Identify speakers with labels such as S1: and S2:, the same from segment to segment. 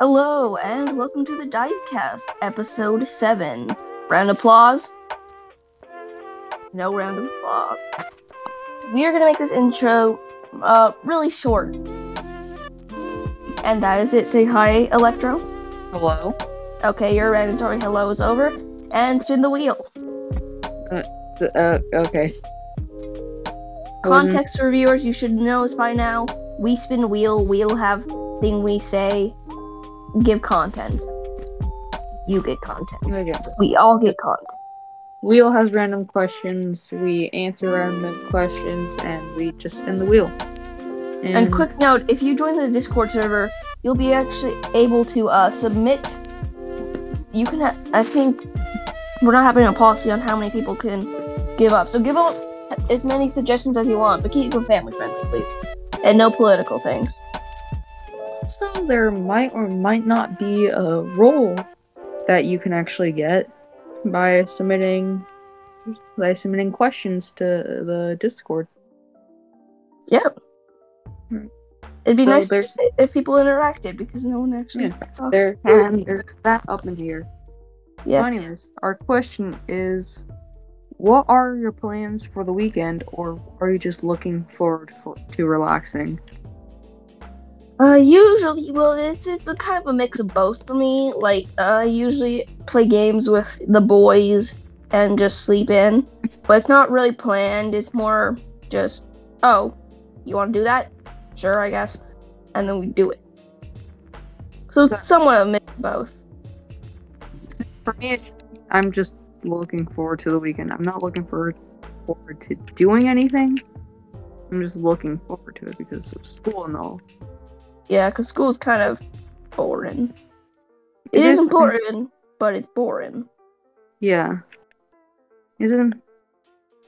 S1: Hello, and welcome to the Divecast, episode 7. Round of applause. No round of applause. We are going to make this intro uh, really short. And that is it. Say hi, Electro.
S2: Hello.
S1: Okay, your mandatory hello is over. And spin the wheel.
S2: Uh, okay.
S1: Context for viewers, you should know this by now. We spin the wheel, we'll have thing we say, give content. You get content. We all get content.
S2: Wheel has random questions. We answer random questions, and we just spin the wheel. And,
S1: And quick note, if you join the Discord server, you'll be actually able to uh, submit. You can, ha- I think, we're not having a policy on how many people can give up. So give up as many suggestions as you want, but keep them family friendly, please, and no political things.
S2: Also there might or might not be a role that you can actually get by submitting by submitting questions to the Discord.
S1: Yep.
S2: Hmm.
S1: It'd be
S2: So
S1: nice if people interacted because no one actually.
S2: Yeah. There and there's that up in here. So,
S1: Yeah.
S2: anyways, our question is, what are your plans for the weekend, or are you just looking forward for, to relaxing?
S1: Uh, usually, well, it's, it's a kind of a mix of both for me. Like, uh, I usually play games with the boys and just sleep in, but it's not really planned. It's more just, oh, you want to do that? Sure, I guess, and then we do it. So it's somewhat a mix of both.
S2: For me, I'm just looking forward to the weekend. I'm not looking forward forward to doing anything. I'm just looking forward to it because of school and all.
S1: Yeah, because school's kind of boring. it is, important, but it's boring.
S2: Yeah. It isn't.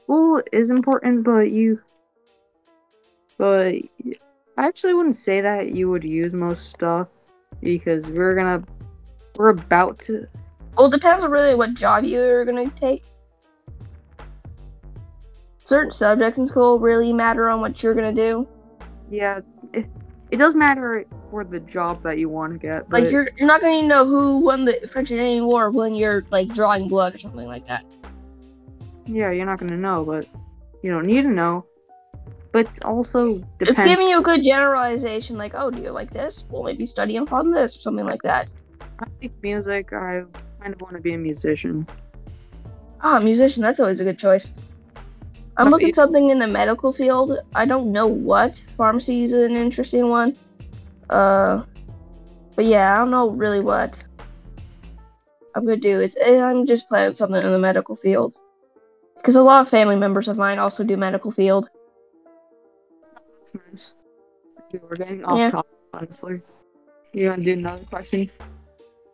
S2: School is important, but you. But I actually wouldn't say that you would use most stuff because we're gonna. We're about to.
S1: Well, it depends on really what job you're gonna take. Certain subjects in school really matter on what you're gonna do.
S2: Yeah. It, does matter for the job that you want to get. But
S1: Like you're you're not gonna know who won the French and Indian War when you're like drawing blood or something like that.
S2: Yeah, you're not gonna know, but you don't need to know. But also
S1: It's giving you a good generalization, like, oh, do you like this? Well, maybe study on this or something like that.
S2: I like music. I kind of want to be a musician.
S1: Ah, musician, that's always a good choice. I'm looking something in the medical field. I don't know what. Pharmacy is an interesting one. Uh, but yeah, I don't know really what I'm gonna do. It's eh, I'm just planning something in the medical field because a lot of family members of mine also do medical field.
S2: That's nice. We're getting off
S1: Yeah.
S2: topic, honestly. You want to do another question?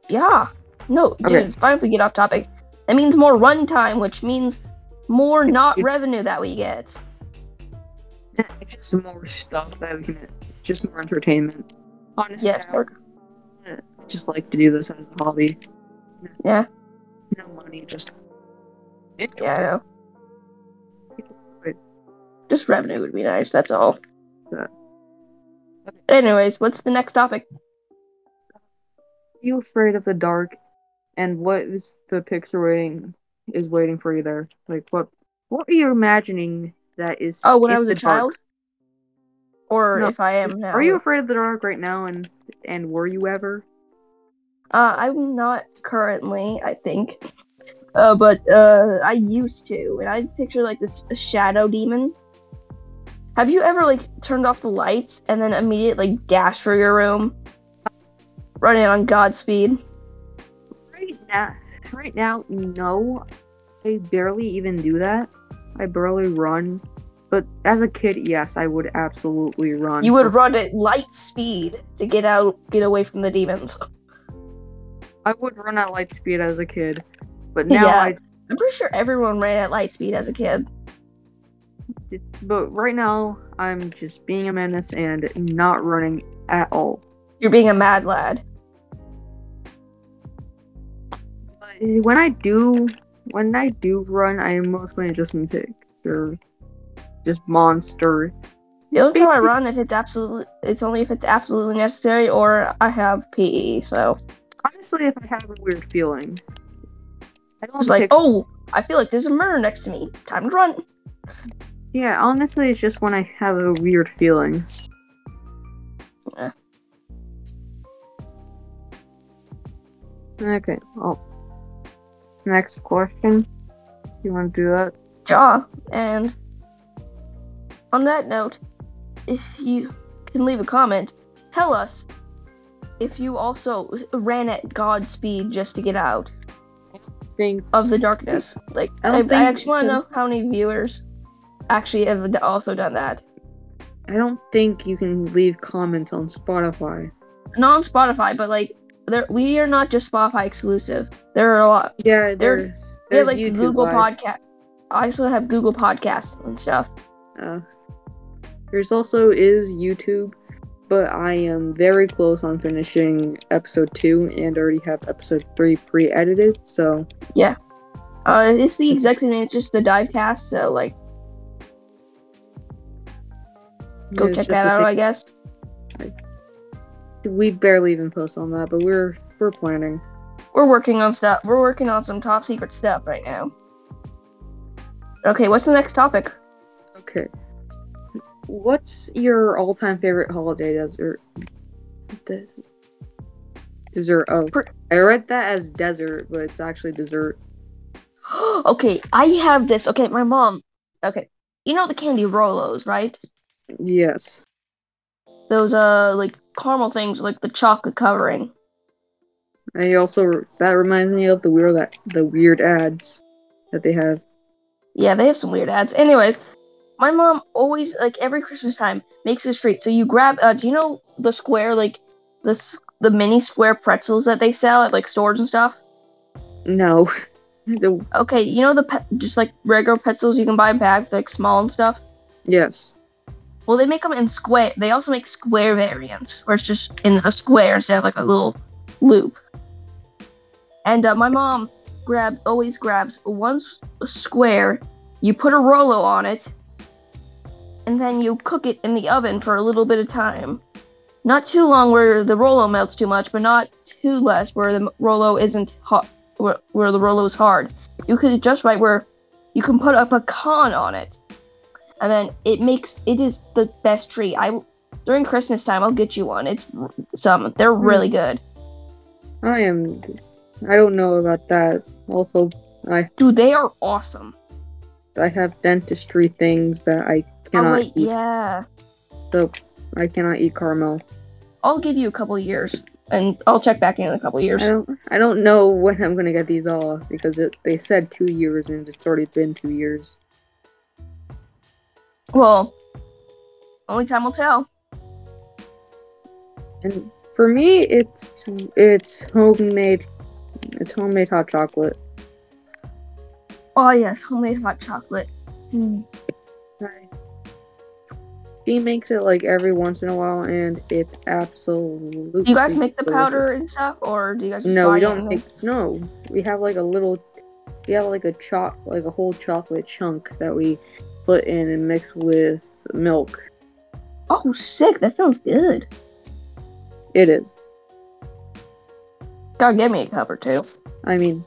S1: Yeah, no, dude,
S2: Okay.
S1: it's fine if we get off topic. That means more runtime, which means more not
S2: It-
S1: revenue that we get.
S2: It's just more stuff that we can. Just more entertainment. Honestly,
S1: Yes,
S2: I just like to do this as a hobby.
S1: Yeah.
S2: No money, just.
S1: Yeah, I know. Just revenue would be nice. That's all.
S2: Yeah.
S1: Anyways, what's the next topic?
S2: Are you afraid of the dark? And what is the picture waiting is waiting for you there? Like what? What are you imagining that is?
S1: Oh, when I was a
S2: dark?
S1: child, or
S2: No,
S1: if I am now.
S2: Are you afraid of the dark right now? And and were you ever?
S1: Uh, I'm not currently. I think. Uh, but uh, I used to, and I picture like this shadow demon. Have you ever like turned off the lights and then immediately like, dash for your room, running on Godspeed?
S2: Right now, right now, no. I barely even do that. I barely run. But as a kid, yes, I would absolutely run.
S1: You would run at light speed to get out, get away from the demons.
S2: I would run at light speed as a kid, but now
S1: Yeah.
S2: I.
S1: I'm pretty sure everyone ran at light speed as a kid.
S2: But right now, I'm just being a menace and not running at all.
S1: You're being a mad lad.
S2: When I do, when I do run, I mostly just take picture, just monster
S1: The only time I run if it's absolutely it's only if it's absolutely necessary or I have PE. So
S2: Honestly, if I have a weird feeling, I don't
S1: like, oh, I feel like there's a murder next to me. Time to run.
S2: Yeah, honestly, it's just when I have a weird feeling.
S1: Yeah.
S2: Okay, well. Next question. You want to do that?
S1: jaw. And on that note, if you can leave a comment, tell us if you also ran at God's speed just to get out
S2: Think
S1: of the darkness. Like,
S2: I
S1: I, I, actually want to know how many viewers actually have also done that.
S2: I don't think you can leave comments on Spotify.
S1: Not on Spotify, but like, there we are not just Spotify exclusive. There are a lot.
S2: Yeah,
S1: There-
S2: there's there's
S1: like
S2: YouTube
S1: Google
S2: Live.
S1: Podcast. I also have Google Podcasts and stuff.
S2: Uh, there's also is YouTube, but I am very close on finishing episode two and already have episode three pre-edited. So yeah,
S1: Uh, it's the exact same. It's just the Divecast. So like, go
S2: yeah,
S1: check that out.
S2: same-
S1: I guess.
S2: We barely even post on that, but we're we're planning.
S1: We're working on stuff. We're working on some top secret stuff right now. Okay, what's the next topic?
S2: Okay. What's your all-time favorite holiday desert? Des- dessert. Oh, I read that as desert, but it's actually dessert.
S1: okay, I have this. Okay, my mom. Okay, you know the candy Rolos, right?
S2: Yes.
S1: Those uh like caramel things with like the chocolate covering.
S2: I also that reminds me of the weird that the weird ads that they have.
S1: Yeah, they have some weird ads. Anyways, my mom always like every Christmas time makes this treat. So you grab. Uh, do you know the square like the the mini square pretzels that they sell at like stores and stuff?
S2: No.
S1: Okay, you know the pe- just like regular pretzels you can buy in bags, like small and stuff.
S2: yes.
S1: Well, they make them in square. They also make square variants, where it's just in a square instead of like a little loop. And uh, my mom grab always grabs one square. You put a Rolo on it, and then you cook it in the oven for a little bit of time. Not too long, where the Rolo melts too much, but not too less, where the Rolo isn't hot, where, where the Rolo is hard. You could just right where you can put a pecan on it and then it makes it is the best treat. I during Christmas time I'll get you one. It's some they're mm. really good,
S2: I am I don't know about that. Also I
S1: dude. They are awesome.
S2: I have dentistry things that I
S1: Oh
S2: cannot
S1: wait,
S2: eat.
S1: yeah.
S2: So I cannot eat caramel.
S1: I'll give you a couple years, and I'll check back in in a couple years.
S2: I don't I don't know when I'm gonna get these off because it, they said two years and it's already been two years.
S1: Well, only time will tell.
S2: And for me it's it's homemade it's homemade hot chocolate.
S1: Oh yes, homemade hot chocolate. Hmm.
S2: She makes it like every once in a while and it's absolutely
S1: Do you guys make the
S2: delicious.
S1: powder and stuff, or do you guys? Just
S2: No, we don't make no. We have like a little we have like a choc like a whole chocolate chunk that we put in and mix with milk.
S1: Oh, sick! That sounds good.
S2: It is.
S1: Gotta get me a cup or two.
S2: I mean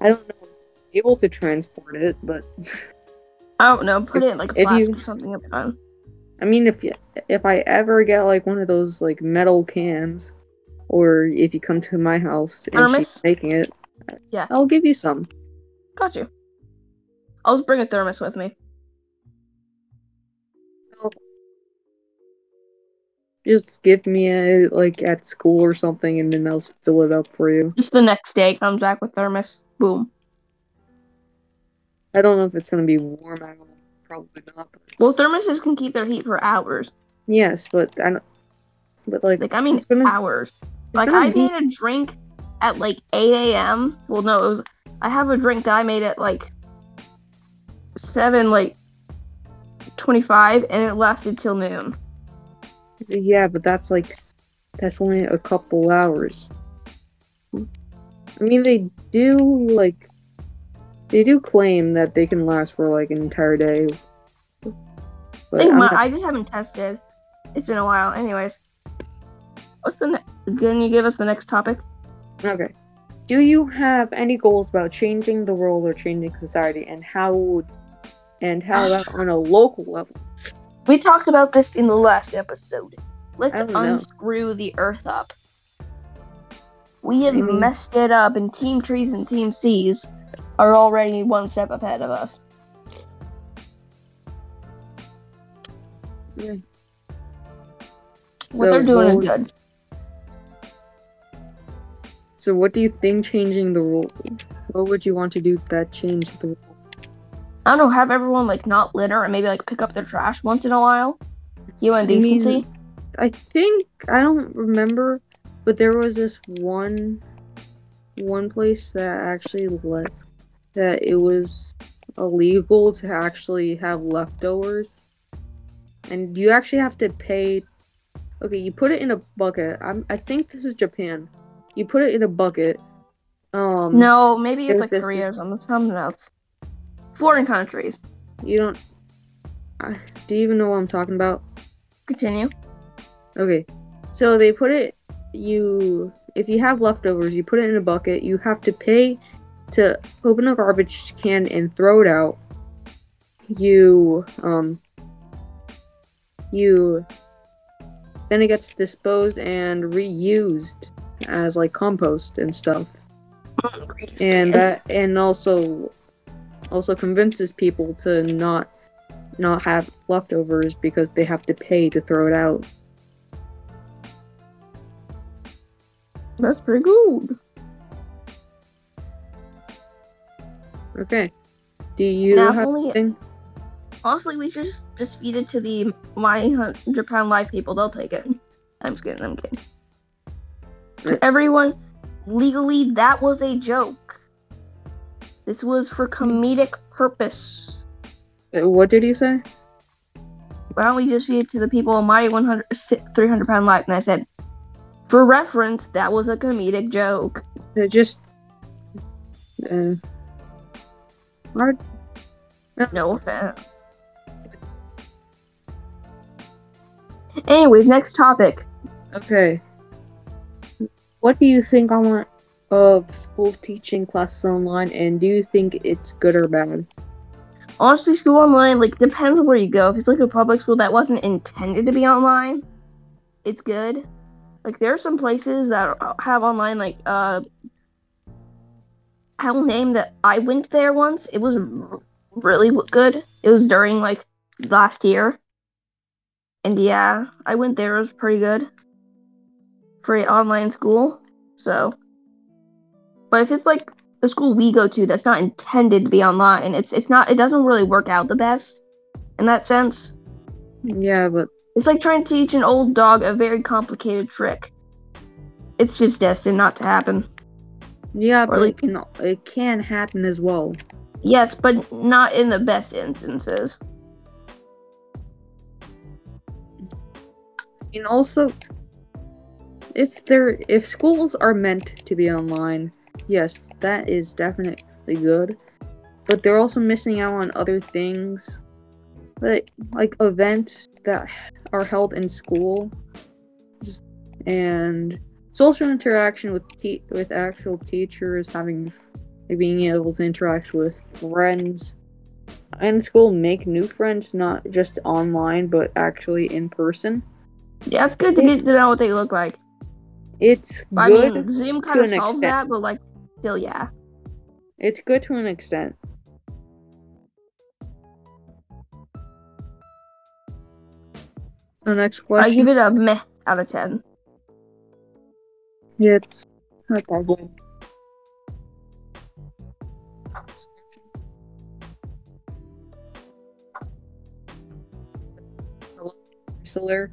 S2: I don't know if I'm able to transport it, but
S1: I don't know. Put it in like a
S2: If
S1: flask
S2: you-
S1: or something. up.
S2: I mean if you, if I ever get like one of those like metal cans or if you come to my house and
S1: Thermos?
S2: she's making it,
S1: Yeah.
S2: I'll give you some.
S1: Got you. I'll just bring a thermos with me.
S2: Just give me a like at school or something and then I'll fill it up for you.
S1: Just the next day comes back with thermos. Boom.
S2: I don't know if it's gonna be warm at all. Probably not.
S1: Well, thermoses can keep their heat for hours.
S2: yes, but I don't. But like,
S1: Like I mean
S2: It's gonna-
S1: hours. Like I
S2: be-
S1: made a drink at like 8 a.m. Well, no, it was. I have a drink that I made at like seven, like 25, and it lasted till noon.
S2: Yeah, but that's like that's only a couple hours. I mean, they do like they do claim that they can last for like an entire day.
S1: I, think my, I just haven't tested. It's been a while. Anyways, what's the next? Can you give us the next topic?
S2: Okay. Do you have any goals about changing the world or changing society, and how would, and how about on a local level?
S1: We talked about this in the last episode. Let's unscrew know. the Earth up. We have mean, messed it up, and Team Trees and Team Seas are already one step ahead of us. Yeah. What so they're doing what, is good.
S2: So, what do you think changing the rule? What would you want to do that change the?
S1: I don't know. Have everyone like not litter and maybe like pick up their trash once in a while. Human decency. I, mean,
S2: I think I don't remember, but there was this one, one place that actually let that it was illegal to actually have leftovers and you actually have to pay. Okay, you put it in a bucket. I'm, I think this is Japan. You put it in a bucket. Um,
S1: no, maybe it's like this, Korea or something. Something else. Foreign countries.
S2: You don't. Do you even know what I'm talking about?
S1: Continue.
S2: Okay, so they put it. You, if you have leftovers, you put it in a bucket. You have to pay to open a garbage can and throw it out. You um you then it gets disposed and reused as like compost and stuff. and that and also also convinces people to not not have leftovers because they have to pay to throw it out.
S1: That's pretty good.
S2: Okay. Do you now, have only, anything?
S1: Honestly, we should just, just feed it to the My Japan Live people. They'll take it. I'm just kidding. I'm kidding. To everyone, legally, that was a joke. This was for comedic purpose.
S2: Uh, what did he say?
S1: Why don't we just feed it to the people My 100, 300 Pound Life? And I said, for reference, that was a comedic joke.
S2: It just. Uh, hard.
S1: No offense. Anyways, next topic.
S2: Okay. What do you think online of school teaching classes online, and do you think it's good or bad?
S1: Honestly, school online like depends on where you go. If it's like a public school that wasn't intended to be online, it's good. Like there are some places that have online like uh I'll name that I went there once. It was really good. It was during like last year. And yeah, I went there. It was pretty good for online school. So, but if it's like the school we go to that's not intended to be online, it's it's not. It doesn't really work out the best in that sense.
S2: Yeah, but
S1: it's like trying to teach an old dog a very complicated trick. It's just destined not to happen.
S2: Yeah, but like, it can it can happen as well.
S1: Yes, but not in the best instances.
S2: And also, if they're if schools are meant to be online, yes, that is definitely good. But they're also missing out on other things, like like events that are held in school, just, and social interaction with te- with actual teachers, having like being able to interact with friends in school, make new friends, not just online, but actually in person.
S1: Yeah, it's good to get to know what they look like.
S2: It's
S1: I good. mean, Zoom kind of solves extent. that, but like, still, yeah.
S2: It's good to an extent. The next question.
S1: I give it a meh out of ten.
S2: Yeah, it's not that good. Still there?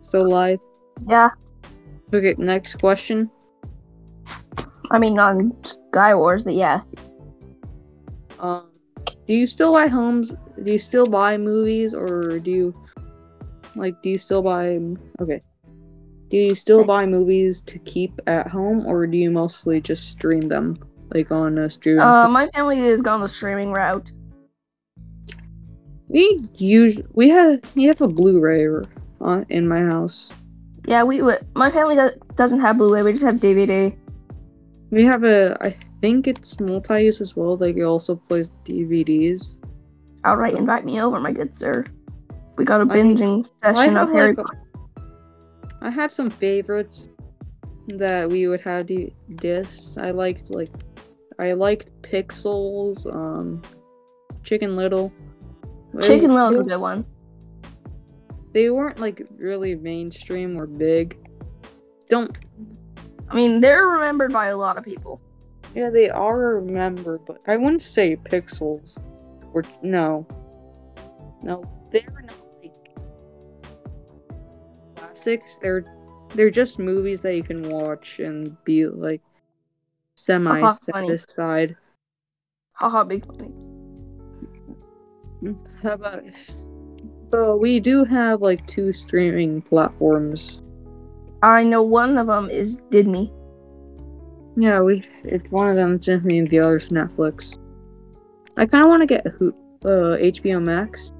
S2: Still alive?
S1: Yeah.
S2: Okay, next question.
S1: I mean, on Sky Wars, but yeah.
S2: Um, do you still buy homes? Do you still buy movies, or do you like? Do you still buy? Okay. Do you still buy movies to keep at home, or do you mostly just stream them, like on a stream?
S1: Uh, my family has gone the streaming route.
S2: We use we have we have a Blu-ray uh, in my house.
S1: Yeah, we. My family does, doesn't have Blu-ray. We just have DVD.
S2: We have a. I think it's multi-use as well. Like it also plays DVDs.
S1: Outright, invite me over, my good sir. We got a binging
S2: I
S1: session I
S2: have
S1: Harry
S2: like I had some favorites that we would have the discs. I liked like I liked Pixels, um, Chicken Little.
S1: Chicken
S2: They-
S1: Little's a good one.
S2: They weren't like really mainstream or big. Don't.
S1: I mean, they're remembered by a lot of people.
S2: Yeah, they are remembered, but I wouldn't say Pixels. Or no, no, they're not like classics. They're they're just movies that you can watch and be like semi satisfied.
S1: Haha, big funny.
S2: Mm, how about? But we do have like two streaming platforms.
S1: I know one of them is Disney.
S2: Yeah, we. It's one of them Disney and the other's Netflix. I kind of want to get uh, HBO Max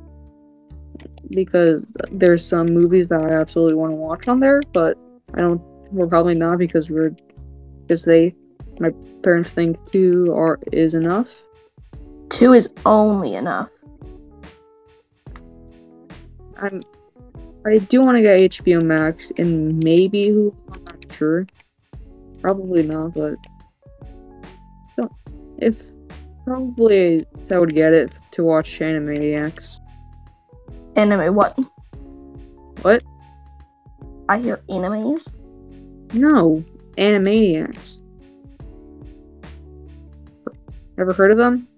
S2: because there's some movies that I absolutely want to watch on there, but I don't. We're probably not because we're because they, my parents think two are is enough.
S1: Two is only enough.
S2: I'm. I do want to get HBO Max and maybe Hulu. I'm not sure. Probably not, but don't. If probably I would get it to watch Animaniacs.
S1: Anime, what?
S2: What?
S1: I hear animes.
S2: No, Animaniacs. Ever heard of them?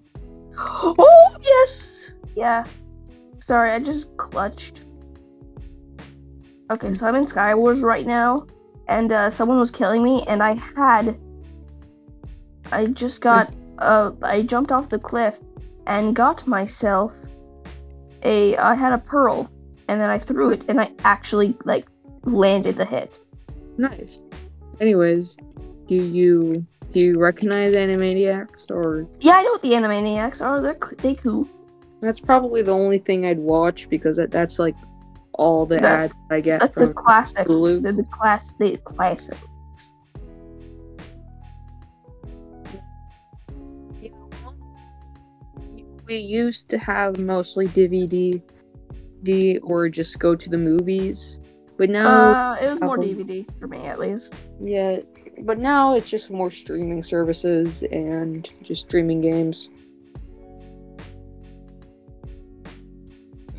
S1: Oh, yes! Yeah. Sorry, I just clutched. Okay, so I'm in Skywars right now, and uh, someone was killing me, and I had. I just got. Uh, I jumped off the cliff and got myself a. I had a pearl, and then I threw it, and I actually, like, landed the hit.
S2: Nice. Anyways, do you do you recognize Animaniacs or
S1: Yeah, I know what the Animaniacs are. They're they cool.
S2: that's probably the only thing I'd watch because that, that's like all the
S1: That-
S2: ads I get
S1: That's the
S2: from
S1: classic.
S2: Hulu.
S1: They're the class. The classic.
S2: We used to have mostly DVD, D or just go to the movies, but now
S1: Uh, it was more
S2: Apple.
S1: DVD for me at least.
S2: yeah, but now it's just more streaming services and just streaming games.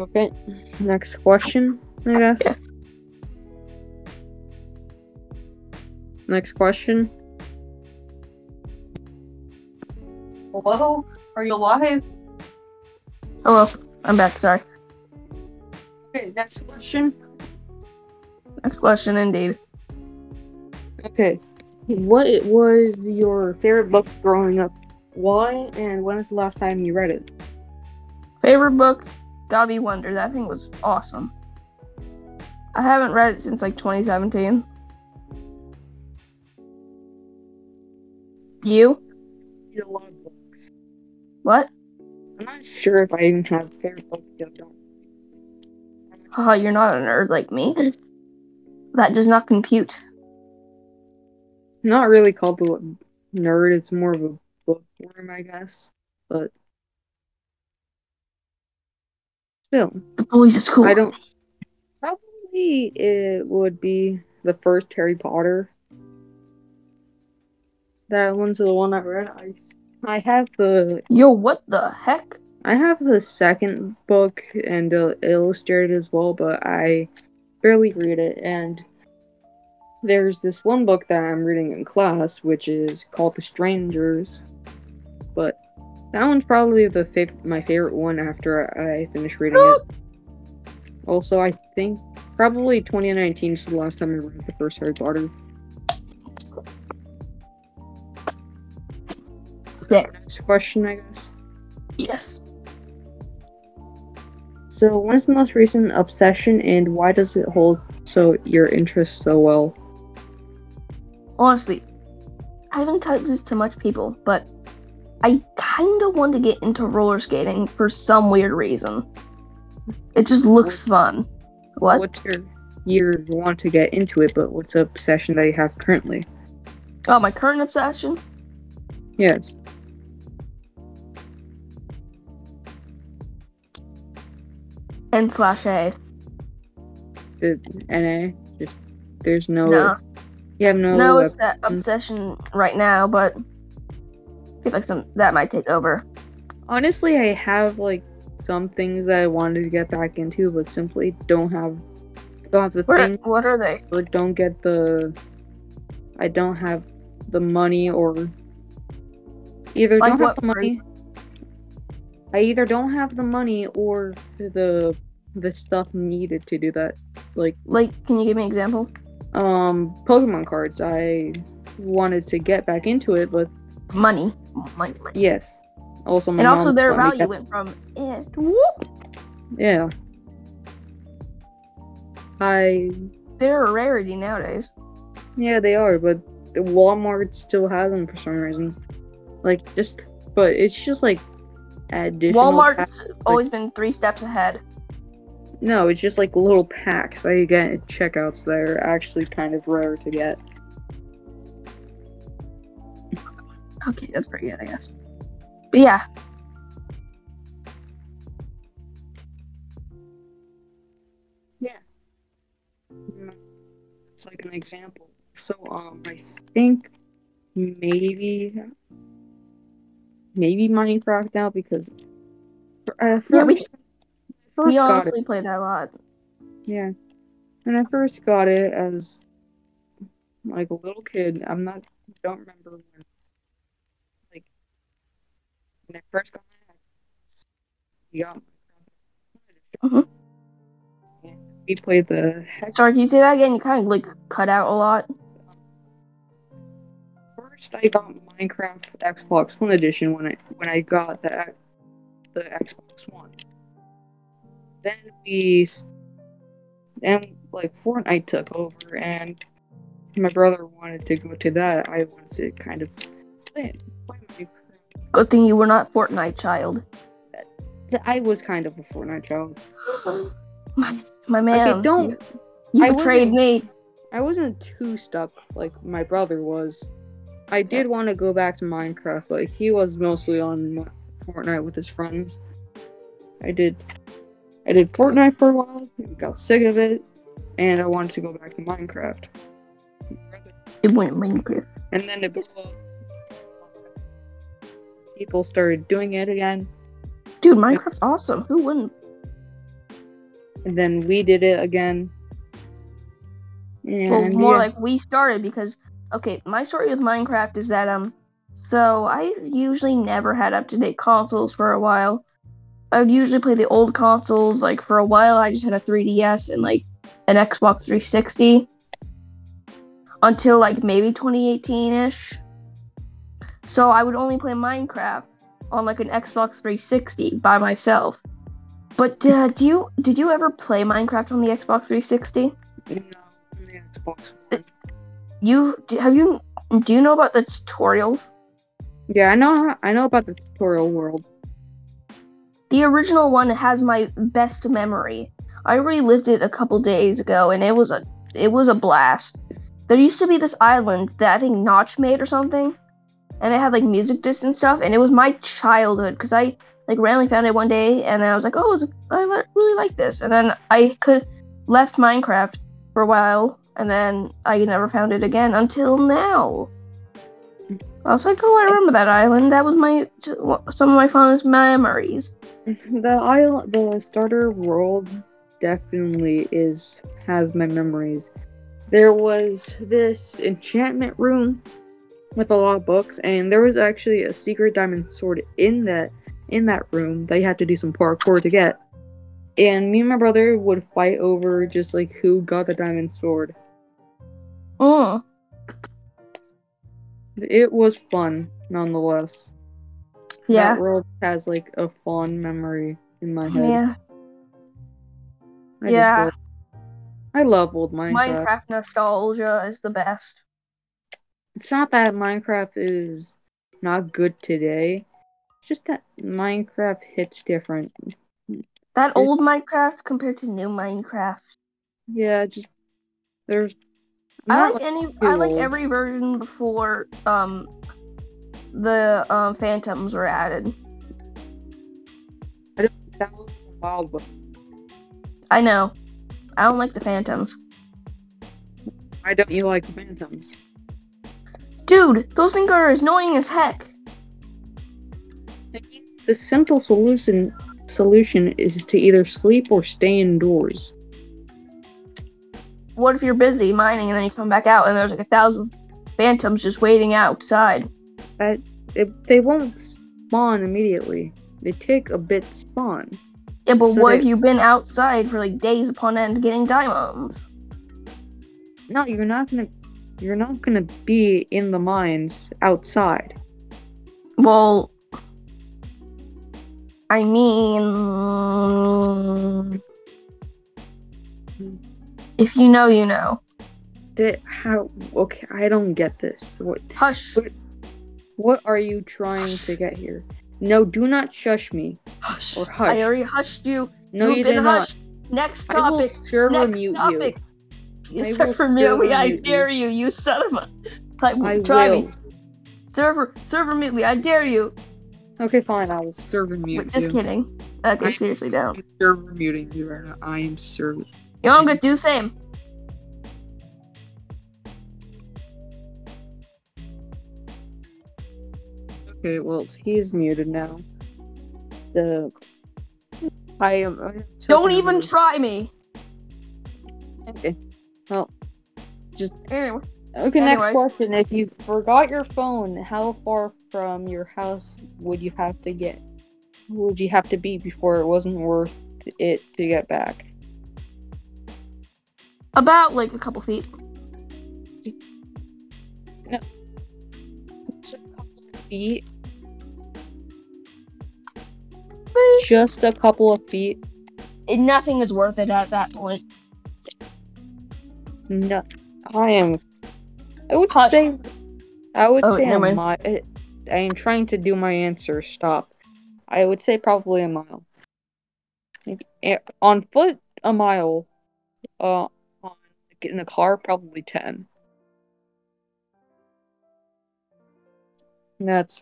S2: Okay, next question, I guess.
S1: Yeah.
S2: Next question. Hello, are you alive?
S1: Hello, I'm back. Sorry.
S2: Okay, next question.
S1: Next question, indeed.
S2: Okay. What was your favorite book growing up? Why and when was the last time you read it?
S1: Favorite book? Be Wonder. That thing was awesome. I haven't read it since like 2017. You?
S2: read a lot of books.
S1: What?
S2: I'm not sure if I even have a favorite book. I.
S1: Haha, you're not a nerd like me. That does not compute.
S2: Not really called the nerd. It's more of a bookworm, I guess. But still,
S1: The boys is cool.
S2: I don't. Probably it would be the first Harry Potter. That one's the one I read. I, I have the
S1: Yo, what the heck?
S2: I have the second book and uh, illustrated as well, but I barely read it. And there's this one book that I'm reading in class, which is called The Strangers. But that one's probably the fav- my favorite one after I finish reading it. Oh! Also, I think probably 2019 is the last time I read the first Harry Potter.
S1: Sick.
S2: Next question, I guess.
S1: Yes.
S2: So, when is the most recent obsession, and why does it hold so your interest so well?
S1: Honestly, I haven't touched this to much people, but I kind of want to get into roller skating for some weird reason. It just looks
S2: What's-
S1: fun. What?
S2: What's your you want to get into it, but what's a obsession that you have currently?
S1: Oh, my current obsession?
S2: Yes.
S1: N slash A.
S2: The NA. Just there's no.
S1: No.
S2: You have no.
S1: No, it's that obsession right now, but feel like some that might take over.
S2: honestly, I have like some things that I wanted to get back into, but simply don't have don't have the
S1: What are,
S2: thing
S1: what are they?
S2: or don't get the. I don't have the money or either
S1: Like
S2: don't have the money. I either don't have the money or the the stuff needed to do that. Like
S1: Like, can you give me an example?
S2: um Pokemon cards. I wanted to get back into it, but
S1: Money. Money, money.
S2: yes. Also,
S1: And also their value
S2: get-
S1: went from eh to whoop.
S2: Yeah. I
S1: They're a rarity nowadays.
S2: yeah they are, but the Walmart still has them for some reason. Like just, but it's just like additional.
S1: Walmart's
S2: pack-
S1: always been three steps ahead.
S2: No, it's just like little packs that you get at checkouts that are actually kind of rare to get.
S1: Okay, that's pretty good, I guess. But yeah,
S2: Mm, It's like an example. So um, I think maybe maybe Minecraft now because uh, first,
S1: Yeah, we-
S2: first
S1: we honestly play that a lot.
S2: Yeah. When I first got it as like a little kid, I'm not don't remember when when I first got my
S1: Mhm.
S2: and we played the heck
S1: Sorry, can you say that again? You kind of like cut out a lot.
S2: first I got Minecraft Xbox One edition when I when I got the the Xbox One. Then we then like Fortnite took over and my brother wanted to go to that. I wanted to kind of play it.
S1: Good thing you were not Fortnite child.
S2: I was kind of a Fortnite child.
S1: my, my man.
S2: don't-
S1: You,
S2: I
S1: you betrayed me.
S2: I wasn't too stuck like my brother was. I did want to go back to Minecraft, but he was mostly on Fortnite with his friends. I did, I did Fortnite for a while, got sick of it, and I wanted to go back to Minecraft.
S1: It went Minecraft.
S2: And then it blew up. People started doing it again,
S1: Dude, Minecraft's awesome. Who wouldn't?
S2: and then we did it again. And
S1: Well, more
S2: yeah.
S1: like we started because okay, my story with Minecraft is that um, so I usually never had up to date consoles for a while. I would usually play the old consoles. Like for a while, I just had a 3DS and like an Xbox 360 until like maybe 2018 ish. So I would only play Minecraft on like an Xbox 360 by myself. But uh, do you did you ever play Minecraft on the Xbox 360?
S2: No, the Xbox One.
S1: You have you do you know about the tutorials?
S2: Yeah, I know. I know about the tutorial world.
S1: The original one has my best memory. I relived it a couple days ago, and it was a it was a blast. There used to be this island that I think Notch made or something, and it had like music discs and stuff, and it was my childhood because I like randomly found it one day, and I was like, oh, was, I really like this, and then I could left Minecraft for a while, and then I never found it again until now. I was like, oh, I remember that island. That was my some of my fondest memories.
S2: the island, the starter world, definitely is has my memories. There was this enchantment room with a lot of books, and there was actually a secret diamond sword in that in that room that you had to do some parkour to get. And me and my brother would fight over just like who got the diamond sword.
S1: Oh.
S2: It was fun, nonetheless.
S1: Yeah.
S2: That world has like a fond memory in my head.
S1: Yeah.
S2: I
S1: Yeah.
S2: Just love, I love old Minecraft.
S1: Minecraft nostalgia is the best.
S2: It's not that Minecraft is not good today. It's just that Minecraft hits different.
S1: That old Minecraft compared to new Minecraft.
S2: Yeah, just there's.
S1: I
S2: not
S1: like any. I like every version before um the um phantoms were added. I don't.
S2: That was wild, but
S1: I know. I don't like the phantoms.
S2: why don't you like phantoms?
S1: Dude, those things are annoying as heck.
S2: The simple solution solution is to either sleep or stay indoors.
S1: What if you're busy mining and then you come back out and there's like a thousand phantoms just waiting outside?
S2: That it, they won't spawn immediately. They take a bit to spawn.
S1: Yeah, but
S2: So
S1: what
S2: they-
S1: if you've been outside for like days upon end getting diamonds?
S2: No, you're not gonna. You're not gonna be in the mines outside.
S1: Well, I mean, if you know, you know.
S2: That how? Okay, I don't get this. What?
S1: Hush.
S2: What- What are you trying to get here? No, do not shush me.
S1: Hush.
S2: Or hush.
S1: I already hushed you.
S2: No,
S1: You've
S2: you
S1: been
S2: did not.
S1: hushed. Next
S2: I will
S1: topic.
S2: server
S1: Next
S2: mute
S1: topic.
S2: you.
S1: Server
S2: will
S1: me. I dare you. You son of a. Will
S2: I
S1: try
S2: will.
S1: me. Server, server mute me. I dare you.
S2: Okay, fine. I will server mute
S1: Wait, just
S2: you.
S1: kidding. Okay,
S2: I-
S1: seriously, don't.
S2: I'm server muting you right now. I am server.
S1: I'm gonna do the same.
S2: Okay, well, he's muted now. The. I am. I am
S1: Don't even try me.
S2: Okay. Well,
S1: Anyway,
S2: Okay, next
S1: Anyways.
S2: question. If you forgot your phone, how far from your house would you have to get? Would you have to be before it wasn't worth it to get back?
S1: about like a couple feet.
S2: Just a couple of feet. Just a couple of feet.
S1: And nothing is worth it at that point.
S2: No, I am. I would say. I would
S1: Oh,
S2: say a mile. I am trying to do my answer. Stop. I would say probably a mile. Eh, On foot, a mile. Uh, in a car, probably ten. That's.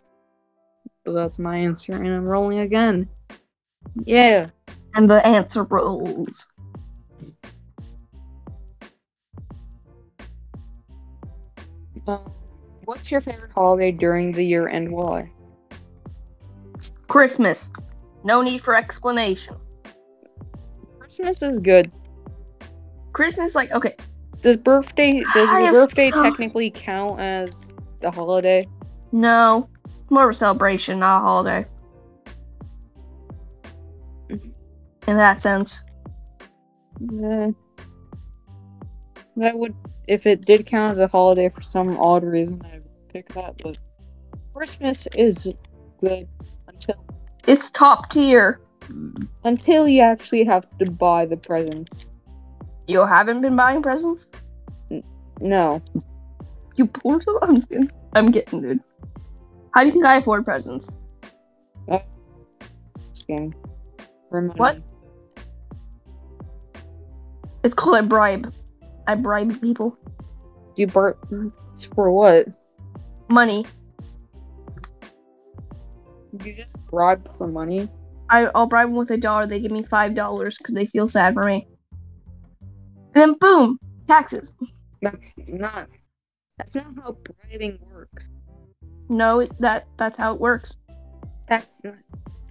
S2: That's my answer, and I'm rolling again. Yeah.
S1: And the answer rolls.
S2: Um, what's your favorite holiday during the year and why?
S1: Christmas. No need for explanation.
S2: Christmas is good.
S1: Christmas, like, okay,
S2: Does birthday does
S1: I
S2: your birthday
S1: so-
S2: technically count as the holiday?
S1: no. More of a celebration, not a holiday. In that sense.
S2: Uh, that would if it did count as a holiday for some odd reason I would pick that, but Christmas is good until
S1: It's top tier.
S2: until you actually have to buy the presents.
S1: You haven't been buying presents?
S2: No.
S1: You poor soul. I'm kidding. I'm getting dude. How do you think I afford presents?
S2: Uh, for.
S1: What? It's called a bribe. I bribe people.
S2: You bar for what?
S1: Money.
S2: You just bribe for money?
S1: I, I'll bribe them with a dollar. They give me five dollars because they feel sad for me. And then boom, taxes.
S2: That's not. That's not how bribing works.
S1: No, that that's how it works.
S2: That's not.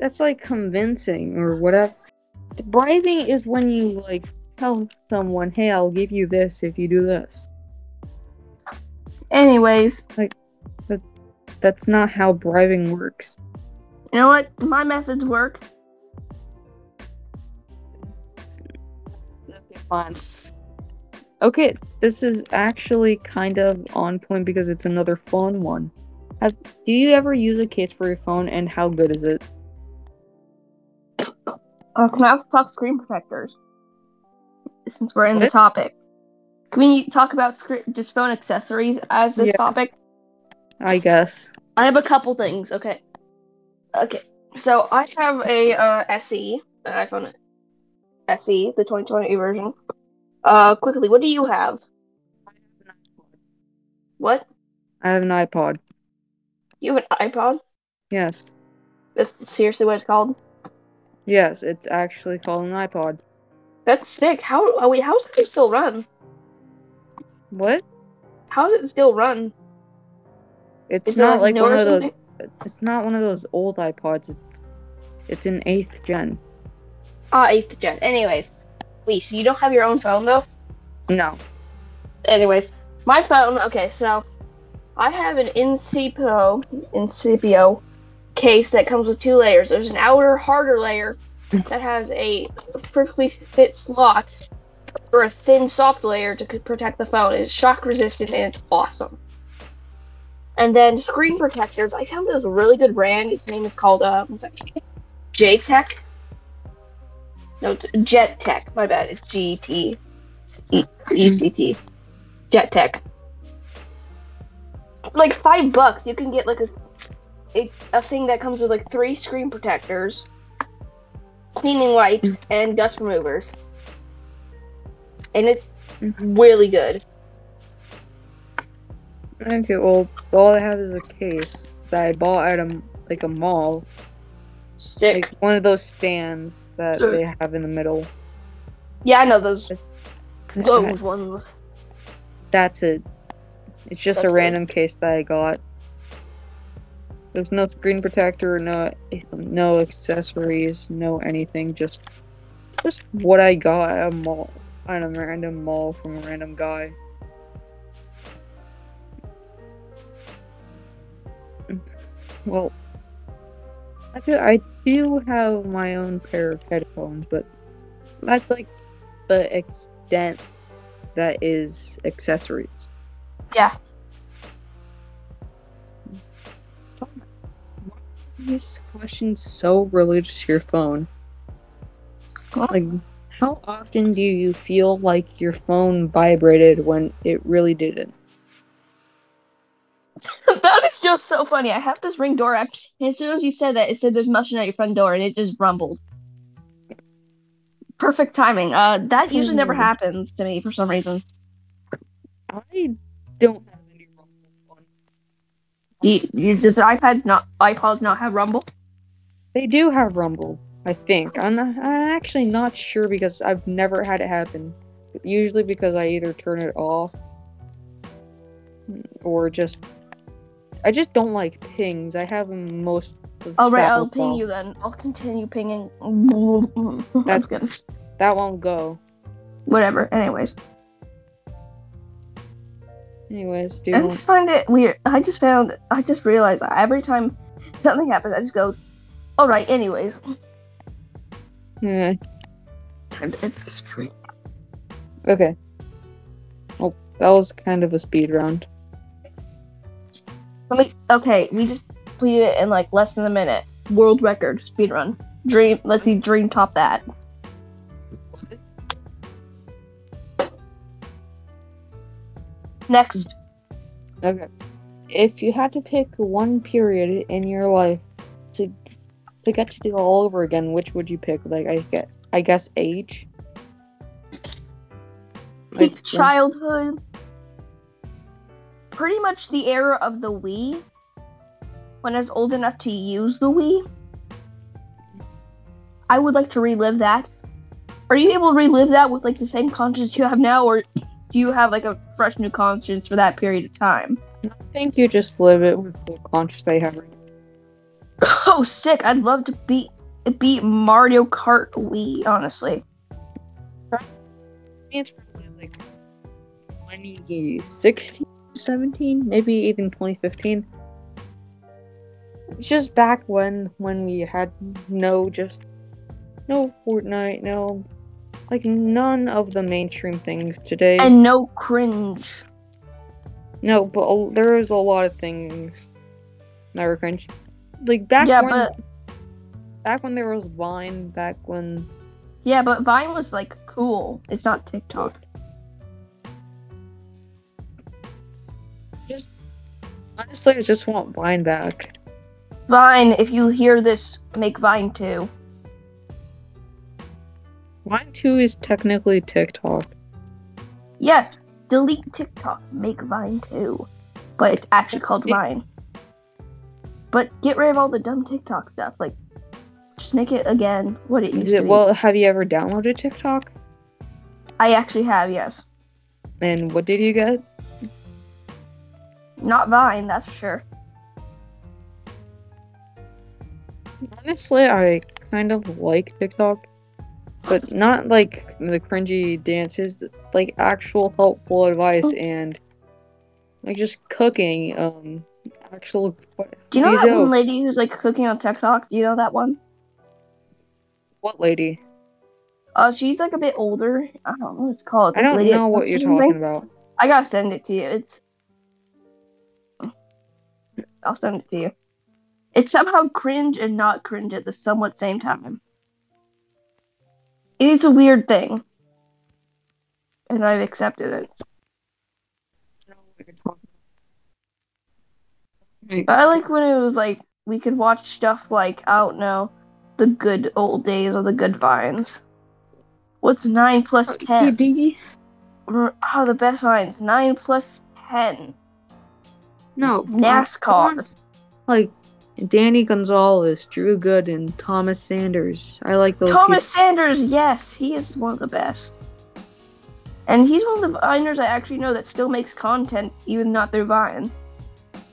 S2: That's like convincing or whatever. The bribing is when you like tell someone, "Hey, I'll give you this if you do this."
S1: Anyways, Like, that,
S2: That's not how bribing works.
S1: you know what? My methods work.
S2: Okay, fine. Okay, this is actually kind of on point because it's another phone one. Have, do you ever use a case for your phone, and how good is it?
S1: Uh, can I also talk screen protectors? Since we're in the topic. Can we talk about just phone accessories as this
S2: Yeah.
S1: topic?
S2: I guess.
S1: I have a couple things. Okay. Okay. So I have a uh, SE, an iPhone SE, the 2020 version. Uh, quickly, what do you have? What?
S2: I have an iPod.
S1: You have an iPod?
S2: Yes.
S1: That's seriously what it's called?
S2: Yes, it's actually called an iPod.
S1: That's sick. How? Wait, how's it still run?
S2: What?
S1: How's it still run?
S2: It's
S1: Is
S2: not
S1: like,
S2: like one of those. It's not one of those old iPods. It's it's an eighth gen.
S1: Ah, eighth gen. Anyways, wait. So you don't have your own phone though?
S2: No.
S1: Anyways, my phone. Okay, so I have an Incipio Incipio case that comes with two layers. There's an outer, harder layer that has a perfectly fit slot for a thin, soft layer to protect the phone. It's shock resistant and it's awesome. And then screen protectors. I found this really good brand. Its name is called uh, what's that? JTech. No, it's Jet Tech. My bad. It's G T E C T. Jet Tech. Like five bucks, you can get like a, a a thing that comes with like three screen protectors, cleaning wipes, mm-hmm. and dust removers. And it's mm-hmm. really good.
S2: Okay, well, all I have is a case that I bought at a like a mall,
S1: Stick.
S2: like one of those stands that they have in the middle.
S1: yeah, I know those those ones.
S2: That's it. It's just
S1: That's
S2: a
S1: it.
S2: random case that I got. There's no screen protector, no no accessories, no anything. Just just what I got at a mall, at a random mall from a random guy. Well, I do, I do have my own pair of headphones, but that's like the extent that is accessories.
S1: Yeah.
S2: This question's so related to your phone. Like, how often do you feel like your phone vibrated when it really didn't?
S1: that is just so funny. I have this ring door app, and as soon as you said that, it said there's nothing at your front door, and it just rumbled. Perfect timing. Uh, that usually never
S2: Hmm.
S1: happens to me for some reason.
S2: I don't have any rumble on.
S1: Do you, does iPad not iPods not have rumble?
S2: They do have rumble, I think. I'm, not, I'm actually not sure because I've never had it happen. Usually because I either turn it off or just. I just don't like pings. I have most.
S1: All right, I'll ping
S2: off.
S1: you then. I'll continue pinging. That's- good.
S2: That won't go.
S1: Whatever. Anyways,
S2: Anyways, do
S1: I just find it weird. I just found. I just realized that every time something happens, I just go, "All right." Anyways,
S2: Yeah,
S1: time to end the stream.
S2: okay. Well, that was kind of a speed round.
S1: Let me. Okay, we just completed it in like less than a minute. World record speed run. Dream. Let's see. Dream top that. Next.
S2: Okay. If you had to pick one period in your life to to get to do all over again, which would you pick? Like I get I guess age. Like,
S1: Peak childhood. Pretty much the era of the Wii. When I was old enough to use the Wii. I would like to relive that. Are you able to relive that with like the same conscience you have now, or you have like a fresh new conscience for that period of time?
S2: I think you just live it with the conscience you have.
S1: Oh, sick! I'd love to beat beat Mario Kart Wii. Honestly,
S2: it's probably like 2016, 17, maybe even 2015. It's just back when when we had no just no Fortnite, no like none of the mainstream things today.
S1: and no cringe.
S2: no, but a, there is a lot of things that were cringe. Like back
S1: Yeah,
S2: when
S1: but-
S2: back when there was Vine, back when
S1: Yeah, but Vine was like cool. It's not TikTok.
S2: Just honestly I just want Vine back.
S1: Vine, if you hear this, make Vine too.
S2: Vine 2 is technically TikTok.
S1: Yes, delete TikTok, make Vine too. But it's actually called
S2: Yeah.
S1: Vine. But get rid of all the dumb TikTok stuff. Like, just make it again what it used
S2: Is
S1: to be.
S2: well, have you ever downloaded TikTok?
S1: I actually have, yes.
S2: And what did you get?
S1: Not Vine, that's for sure.
S2: Honestly, I kind of like TikTok, but not like the cringy dances, like actual helpful advice
S1: Oh.
S2: and like just cooking. Um, actual.
S1: Do you know that one lady who's like cooking on TikTok? Do you know that one?
S2: What lady?
S1: Uh, she's like a bit older. I don't know what it's called.
S2: I don't know what you're talking about.
S1: I gotta send it to you. It's. I'll send it to you. It's somehow cringe and not cringe at the somewhat same time. It is a weird thing. And I've accepted it.
S2: I don't know what you're talking about.
S1: But I like when it was like we could watch stuff like I don't know, the good old days or the good vines. What's nine plus oh, ten?
S2: PD?
S1: Oh, the best vines. Nine plus ten.
S2: No.
S1: NASCAR.
S2: Like Danny Gonzalez, Drew Good, and Thomas Sanders. I like those.
S1: Thomas Sanders, yes, he is one of the best. And he's one of the viners I actually know that still makes content, even not through Vine.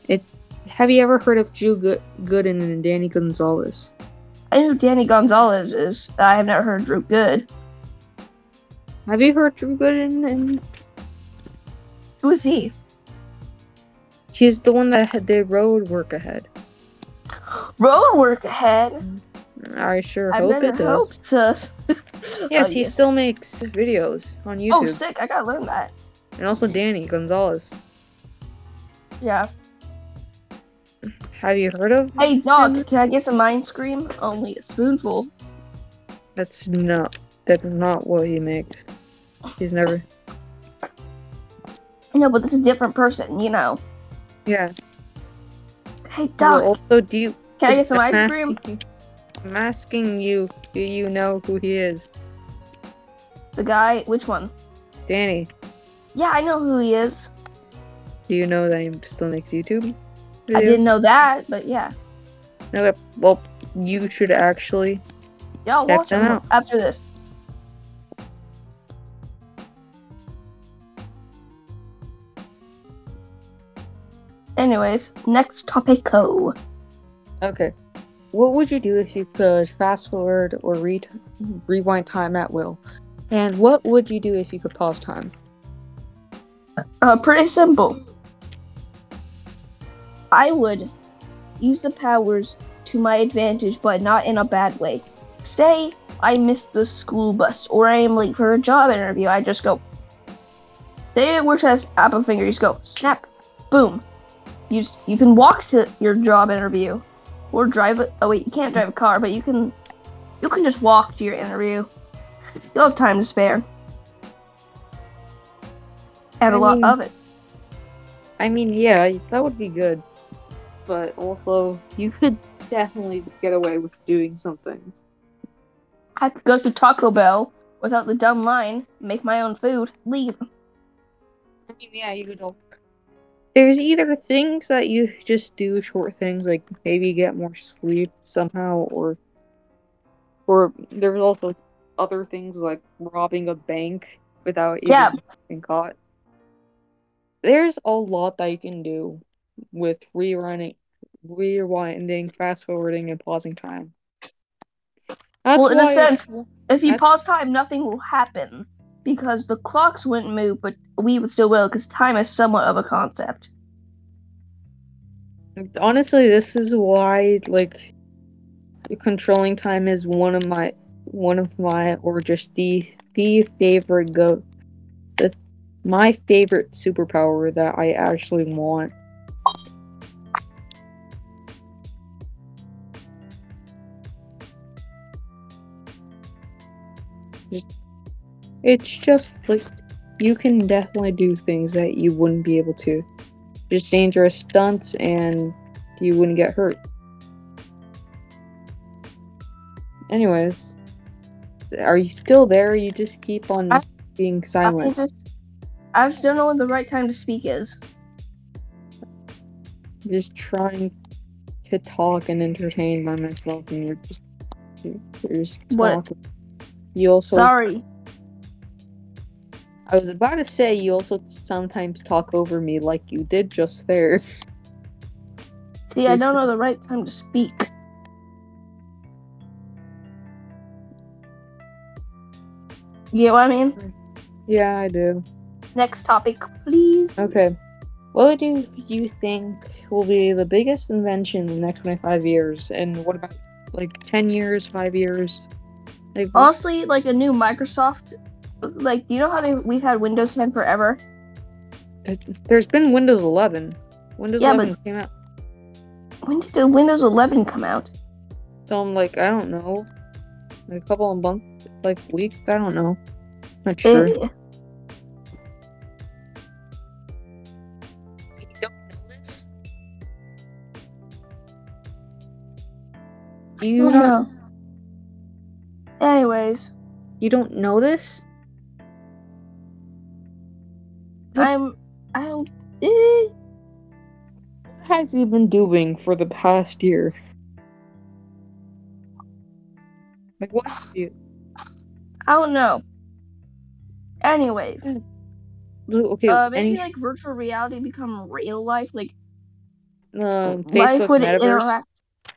S2: people. Have you ever heard of Drew Good, Gooden and Danny Gonzalez?
S1: I know who Danny Gonzalez is. I have never heard Drew Good.
S2: Have you heard Drew Gooden? And
S1: Who is he?
S2: he's the one that had the road work ahead.
S1: Road work ahead.
S2: I sure
S1: I
S2: hope it does.
S1: hope.
S2: Yes,
S1: Oh,
S2: he
S1: yeah.
S2: still makes videos on oh, YouTube.
S1: Oh, sick! I gotta learn that.
S2: and also Danny Gonzalez.
S1: Yeah.
S2: Have you heard of?
S1: Hey, dog, can I get some mind scream? Only a spoonful.
S2: That's not. That is not what he makes. He's never.
S1: No, but it's a different person, you know.
S2: Yeah.
S1: Hey, dog,
S2: also, do you?
S1: Can I get some ice cream?
S2: I'm asking you. Do you know who he is?
S1: The guy, which one?
S2: Danny.
S1: Yeah, I know who he is.
S2: Do you know that he still makes YouTube?
S1: I
S2: videos?
S1: didn't know that, but yeah.
S2: Okay. Well, you should actually.
S1: Yeah, I'll
S2: Check
S1: watch
S2: them
S1: him
S2: out.
S1: after this. Anyways, next topico.
S2: Okay. What would you do if you could fast forward or re- rewind time at will? And what would you do if you could pause time?
S1: Uh, pretty simple. I would use the powers to my advantage, but not in a bad way. Say I missed the school bus or I am late for a job interview. I just go. Say it works as apple finger. You just go snap, boom. You you can walk to your job interview, or drive it. Oh wait, you can't drive a car, but you can. You can just walk to your interview. You'll have time to spare. And a
S2: I
S1: lot
S2: mean-
S1: of it.
S2: I mean, yeah, that would be good. But also, you could definitely get away with doing something.
S1: I could go to Taco Bell without the dumb line, make my own food, leave.
S2: I mean, yeah, you could. al- There's either things that you just do short things, like maybe get more sleep somehow, or, or there's also other things like robbing a bank without even
S1: Yeah.
S2: being caught. There's a lot that you can do with rerunning, rewinding, fast forwarding, and pausing time. That's
S1: Well, in a sense- If you pause time, nothing will happen because the clocks wouldn't move, but we would still will because time is somewhat of a concept.
S2: honestly this is why like controlling time is one of my one of my or just the the favorite go the my favorite superpower that i actually want it's just like you can definitely do things that you wouldn't be able to just dangerous stunts and you wouldn't get hurt. Anyways, Are you still there? You just keep on
S1: I-
S2: being
S1: I
S2: silent.
S1: just, I just don't know when the right time to speak is.
S2: just trying to talk and entertain by myself, and you're just you're just talking. What? You also,
S1: Sorry.
S2: I was about to say, you also sometimes talk over me like you did just there.
S1: See, I don't know the right time to speak. You get what I mean?
S2: Yeah, I do.
S1: Next topic, please.
S2: Okay. What do you think will be the biggest invention in the next 25 years? And what about like 10 years, 5 years? Like,
S1: Honestly, like a new Microsoft, like, do you know how they, we've had Windows 10 forever?
S2: there's been Windows 11. Windows
S1: Yeah,
S2: 11 came out.
S1: When did the Windows 11 come out?
S2: So I'm like, I don't know. Like a couple of months, like weeks, I don't know. Not sure. You don't know this. Do you
S1: know. Anyways,
S2: You don't know this?
S1: I'm, I don't, eh,
S2: What have you been doing for the past year? Like what have you?
S1: I don't know. Anyways,
S2: Okay,
S1: uh, maybe
S2: any
S1: like virtual reality become real life, like
S2: um,
S1: life would
S2: metaverse?
S1: interact.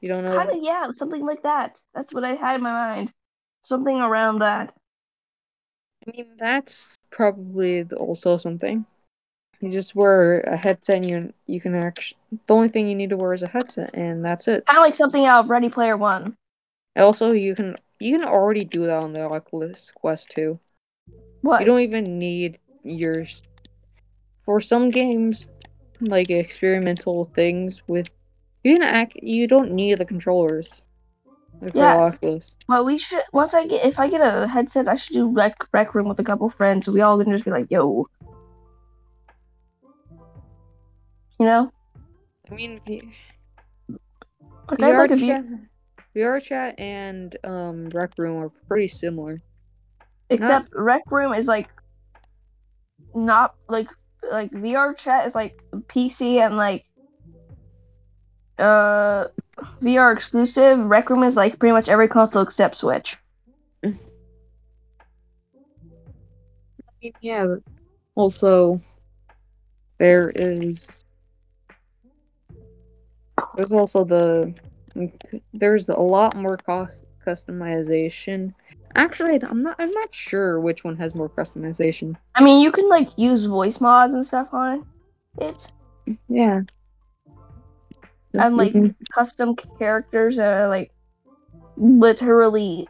S2: You don't know?
S1: Kind
S2: that?
S1: of, yeah, something like that. That's what I had in my mind. Something around that.
S2: I mean, that's probably also something. You just wear a headset, and you you can actually. The only thing you need to wear is a headset, and that's it.
S1: Kind of like something out of Ready Player One.
S2: Also, you can you can already do that on the Oculus Quest 2.
S1: What?
S2: You don't even need your for some games like experimental things with you can act you don't need the controllers. Like for
S1: Yeah.
S2: Oculus.
S1: Well, we should. Once I get, if I get a headset, I should do rec rec room with a couple friends. So we all can just be like, "Yo," you know.
S2: I mean, v-
S1: Like
S2: VR,
S1: like
S2: chat, VR chat and um Rec Room are pretty similar.
S1: except rec room is like not like like VR chat is like PC and like uh VR exclusive. Rec room is like pretty much every console except Switch.
S2: I mean, yeah, also there is there's also the there's a lot more cost customization. Actually, I'm not I'm not sure which one has more customization.
S1: I mean, you can like use voice mods and stuff on it.
S2: Yeah.
S1: And, like,
S2: You
S1: custom characters that are like literally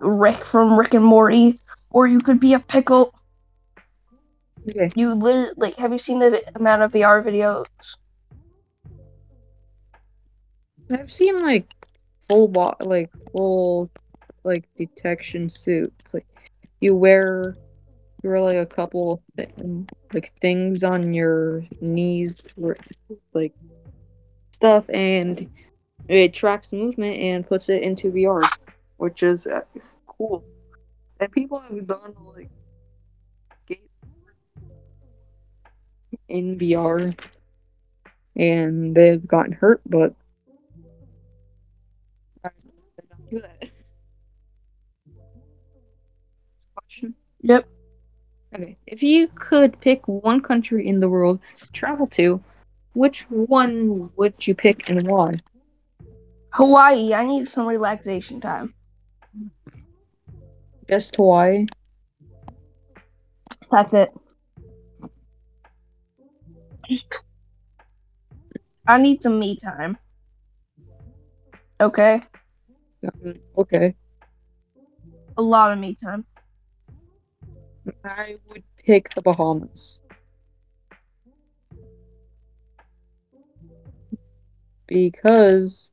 S1: Rick from Rick and Morty, or you could be a pickle.
S2: okay.
S1: You literally like, have you seen the amount of VR videos?
S2: I've seen like full bo- like full like detection suits. Like you wear you wear like a couple th- like things on your knees, like stuff, and it tracks movement and puts it into VR, which is uh, cool. And people have done like in VR, and they've gotten hurt, but I don't do that. Question.
S1: Yep.
S2: Okay, if you could pick one country in the world to travel to, which one would you pick and why?
S1: Hawaii. I need some relaxation time.
S2: Just Hawaii.
S1: That's it. I need some me time. Okay,
S2: Um, okay.
S1: a lot of me time.
S2: I would pick the Bahamas. Because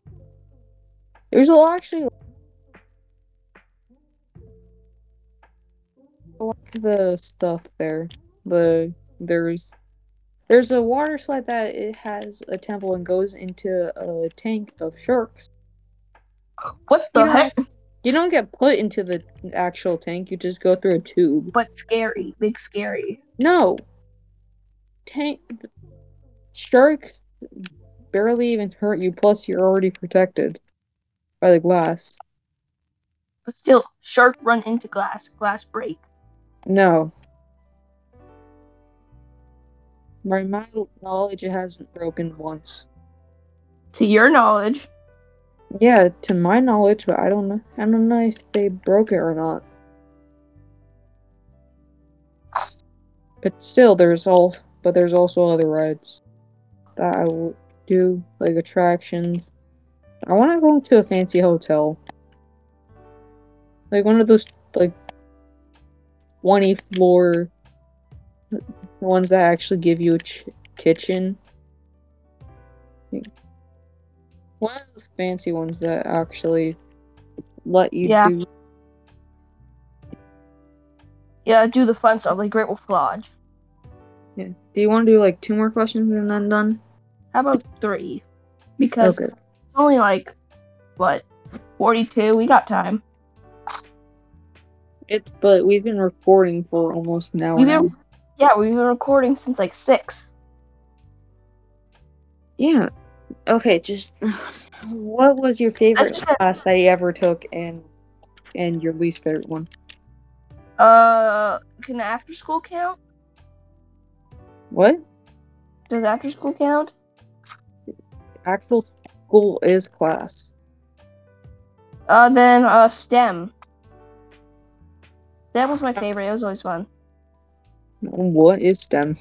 S2: there's a lot actually a lot of the stuff there. The there's there's a water slide that it has a temple and goes into a tank of sharks.
S1: What the
S2: You
S1: heck?
S2: You don't get put into the actual tank. You just go through a tube.
S1: But scary, big scary.
S2: No. Tank sharks barely even hurt you. Plus, you're already protected by the glass.
S1: But still, shark run into glass, glass break.
S2: No. By my knowledge, it hasn't broken once.
S1: To your knowledge,
S2: Yeah, to my knowledge, but I don't know. I don't know if they broke it or not. But still, there's all. But there's also other rides that I will do, like attractions. I want to go to a fancy hotel, like one of those like twenty floor ones that actually give you a ch- kitchen. One of those fancy ones that actually let you
S1: Yeah.
S2: do.
S1: yeah, do the fun stuff like Great Wolf Lodge.
S2: Yeah. Do you want to do like two more questions and then done?
S1: How about three? Because
S2: Okay.
S1: it's only like what forty-two. We got time.
S2: It, but we've been recording for almost an hour
S1: We've
S2: now.
S1: been, yeah, we've been recording since like six.
S2: Yeah. Okay, just what was your favorite
S1: just-
S2: class that you ever took and and your least favorite one?
S1: Uh, can after school count?
S2: What?
S1: Does after school count?
S2: Actual school is class.
S1: Uh, then uh, STEM. That was my favorite. It was always fun.
S2: What is STEM?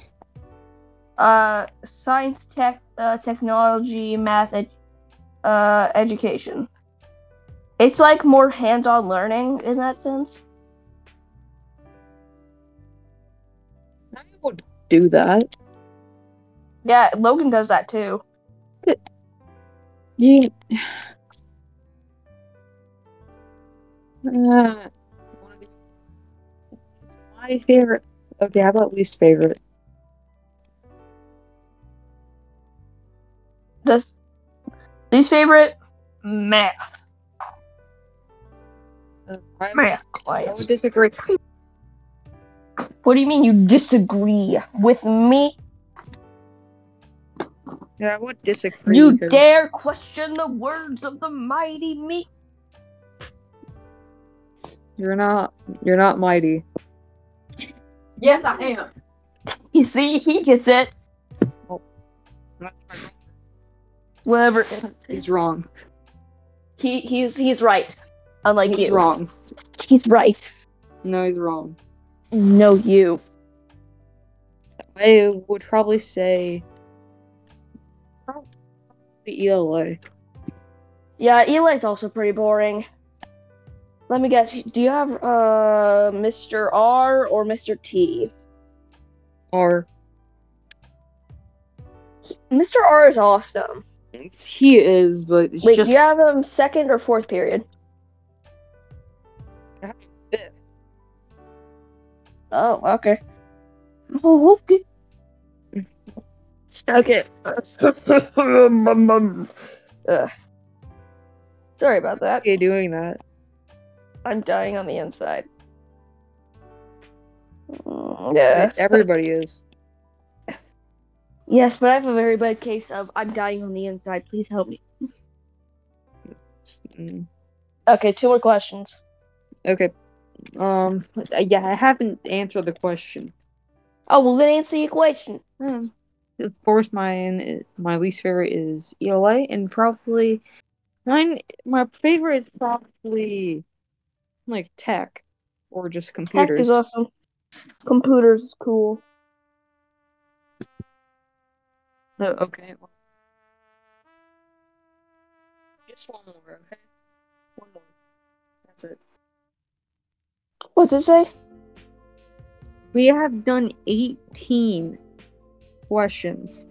S1: Uh, science, tech, uh, technology, math, ed- uh, education. It's like more hands-on learning in that sense.
S2: I would do that.
S1: Yeah, Logan does that too.
S2: You. Uh, my favorite. Okay, how about least favorite?
S1: This least favorite math.
S2: Uh, I,
S1: Math
S2: I would disagree.
S1: What do you mean you disagree with me?
S2: Yeah, I would disagree.
S1: You
S2: because-
S1: dare question the words of the mighty me?
S2: You're not. You're not mighty.
S3: Yes, I am.
S1: You see, he gets it. Oh. Whatever.
S2: He's wrong.
S1: He he's he's right. Unlike you.
S2: He's
S1: you.
S2: wrong.
S1: He's right.
S2: No, he's wrong.
S1: No, you.
S2: I would probably say. Probably E ELA.
S1: Yeah, ELA's also pretty boring. Let me guess. Do you have uh Mr. R or Mr. T?
S2: Or
S1: Mr. R is awesome.
S2: he is, but
S1: Wait,
S2: just
S1: do you have him second or fourth period?
S2: fifth.
S1: Oh, okay. Oh, okay. Okay. Sorry about that.
S2: Okay, doing that.
S1: I'm dying on the inside. Mm, Yes.
S2: Everybody is.
S1: Yes, but I have a very bad case of I'm dying on the inside. Please help me.
S2: Mm,
S1: Okay, two more questions.
S2: Okay. Um. Yeah, I haven't answered the question.
S1: Oh, well, then answer your question.
S2: Hmm. Of course, mine my least favorite is ELA, and probably mine. My favorite is probably like tech or just computers.
S1: Tech
S2: computers.
S1: is awesome. Computers is cool.
S2: No, okay. Just one more, okay? One more. That's it.
S1: What did it say?
S2: We have done 18 questions.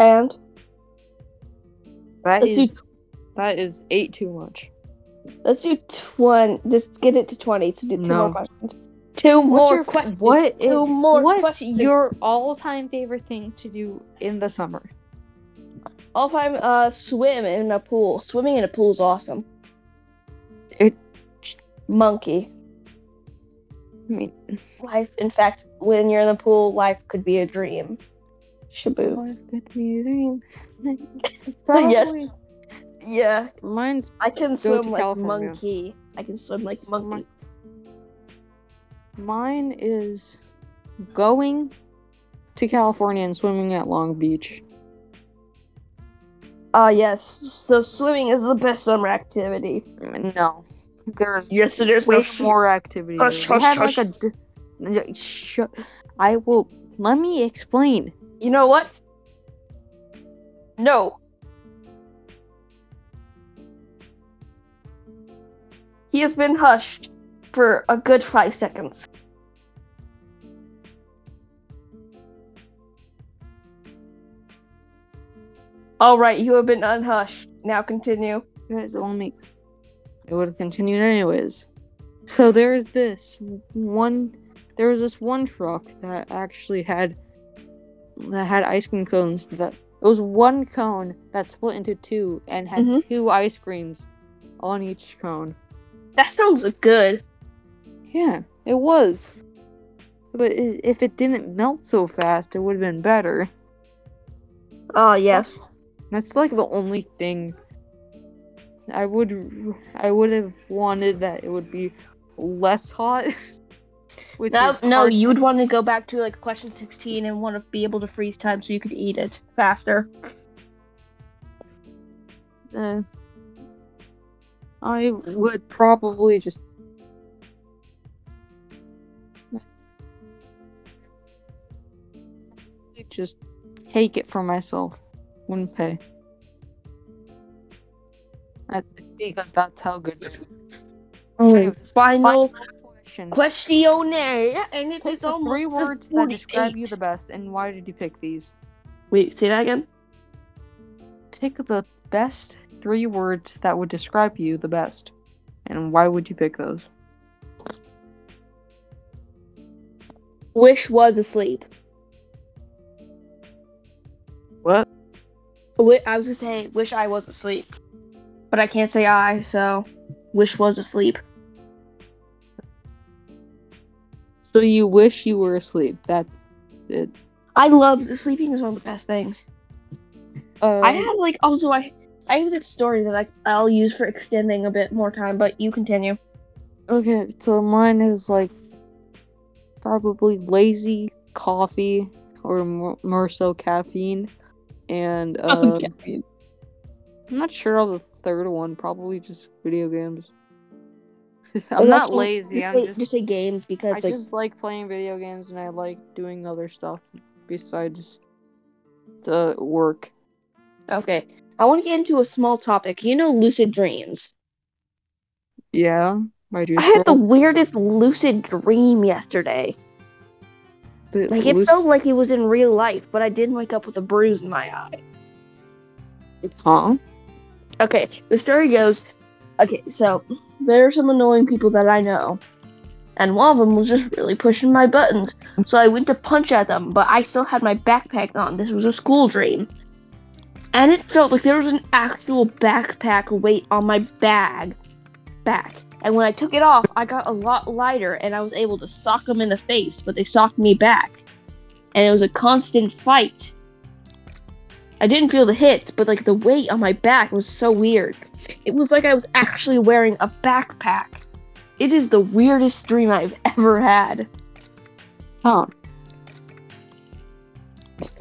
S1: And
S2: That
S1: let's
S2: is
S1: do
S2: that is eight too much.
S1: let's do twenty. Just get it to twenty to do two
S2: No.
S1: more questions. Two
S2: What's
S1: more
S2: your
S1: questions.
S2: what
S1: Two
S2: is-
S1: more
S2: What's
S1: questions.
S2: your all-time favorite thing to do in the summer?
S1: All time uh swim in a pool. Swimming in a pool is awesome. It monkey.
S2: I mean,
S1: Life, in fact, when you're in the pool, life could be a dream. Shaboo.
S2: life could be a dream.
S1: Yes. Yeah,
S2: Mine's
S1: I can swim like
S2: California.
S1: monkey. I can swim like monkey.
S2: mine is going to California and swimming at Long Beach.
S1: Ah, yes. So swimming is the best summer activity.
S2: No, there's
S1: Yes, is.
S2: way
S1: No,
S2: more activity. Uh,
S1: hush, hush,
S2: had
S1: hush.
S2: like a. d- n- Sh- I will. Let me explain.
S1: You know what? No. He has been hushed for a good five seconds. All right, you have been unhushed. Now continue.
S2: Guys, let me. It would have continued anyways. So there's this one. There was this one truck that actually had that had ice cream cones. That it was one cone that split into two and had
S1: Mhm.
S2: two ice creams on each cone.
S1: That sounds good.
S2: Yeah, it was. But i if it didn't melt so fast, it would have been better.
S1: Oh yes.
S2: That's like the only thing. I would, I would have wanted that it would be less hot. Which
S1: No, no, you would want to go back to like question 16 and want to be able to freeze time so you could eat it faster.
S2: Uh, I would probably just. Just take it for myself. Wouldn't pay. That's because that's how good. it is. Oh, Anyways,
S1: Final
S2: question.
S1: questionnaire, and it
S2: Pick
S1: is
S2: the
S1: almost
S2: three words that describe you the best, and why did you pick these?
S1: Wait, say that again.
S2: Pick the best three words that would describe you the best, and why would you pick those?
S1: Wish was asleep.
S2: What?
S1: Wi- I was gonna say wish I was asleep, but I can't say I, so wish was asleep.
S2: So you wish you were asleep. That's it.
S1: I love sleeping is one of the best things.
S2: Uh,
S1: I have like also I I have this story that I I'll use for extending a bit more time, but you continue.
S2: okay, so mine is like probably lazy coffee or more, more so caffeine, and uh,
S1: Okay.
S2: I'm not sure of the third one. Probably just video games. I'm not lazy.
S1: Just
S2: I'm
S1: say,
S2: just
S1: just games because
S2: I
S1: like
S2: just like playing video games and I like doing other stuff besides the work.
S1: okay. I want to get into a small topic. You know lucid dreams.
S2: Yeah, my juice.
S1: I had the weirdest lucid dream yesterday.
S2: the
S1: Like it felt like it was in real life, but I didn't wake up with a bruise in my eye.
S2: Huh?
S1: Okay, the story goes. Okay, so there are some annoying people that I know, and one of them was just really pushing my buttons. So I went to punch at them, but I still had my backpack on. This was a school dream, and it felt like there was an actual backpack weight on my bag, back. And when I took it off, I got a lot lighter, and I was able to sock them in the face, but they socked me back, and it was a constant fight. I didn't feel the hits, but like the weight on my back was so weird. It was like I was actually wearing a backpack. It is the weirdest dream I've ever had.
S2: Huh?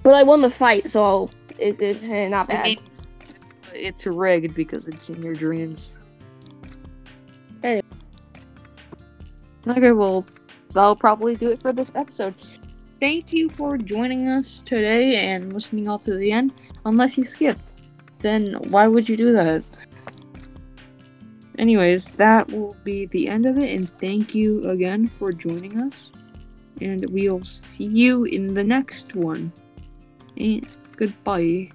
S1: But I won the fight, so it, it eh, not
S2: I
S1: bad.
S2: mean, it's rigged because it's in your dreams.
S1: Anyway.
S2: Okay, well, that'll probably do it for this episode. Thank you for joining us today and listening all to the end. Unless you skipped, then why would you do that? Anyways, that will be the end of it, and thank you again for joining us. And we'll see you in the next one. And goodbye.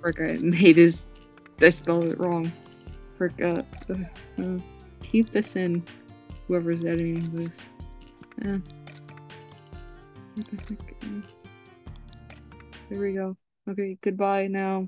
S2: Frick, I made his. I spelled it wrong. Frick, uh, uh, uh, keep this in. Whoever's editing this. Uh, there we go. Okay, goodbye now.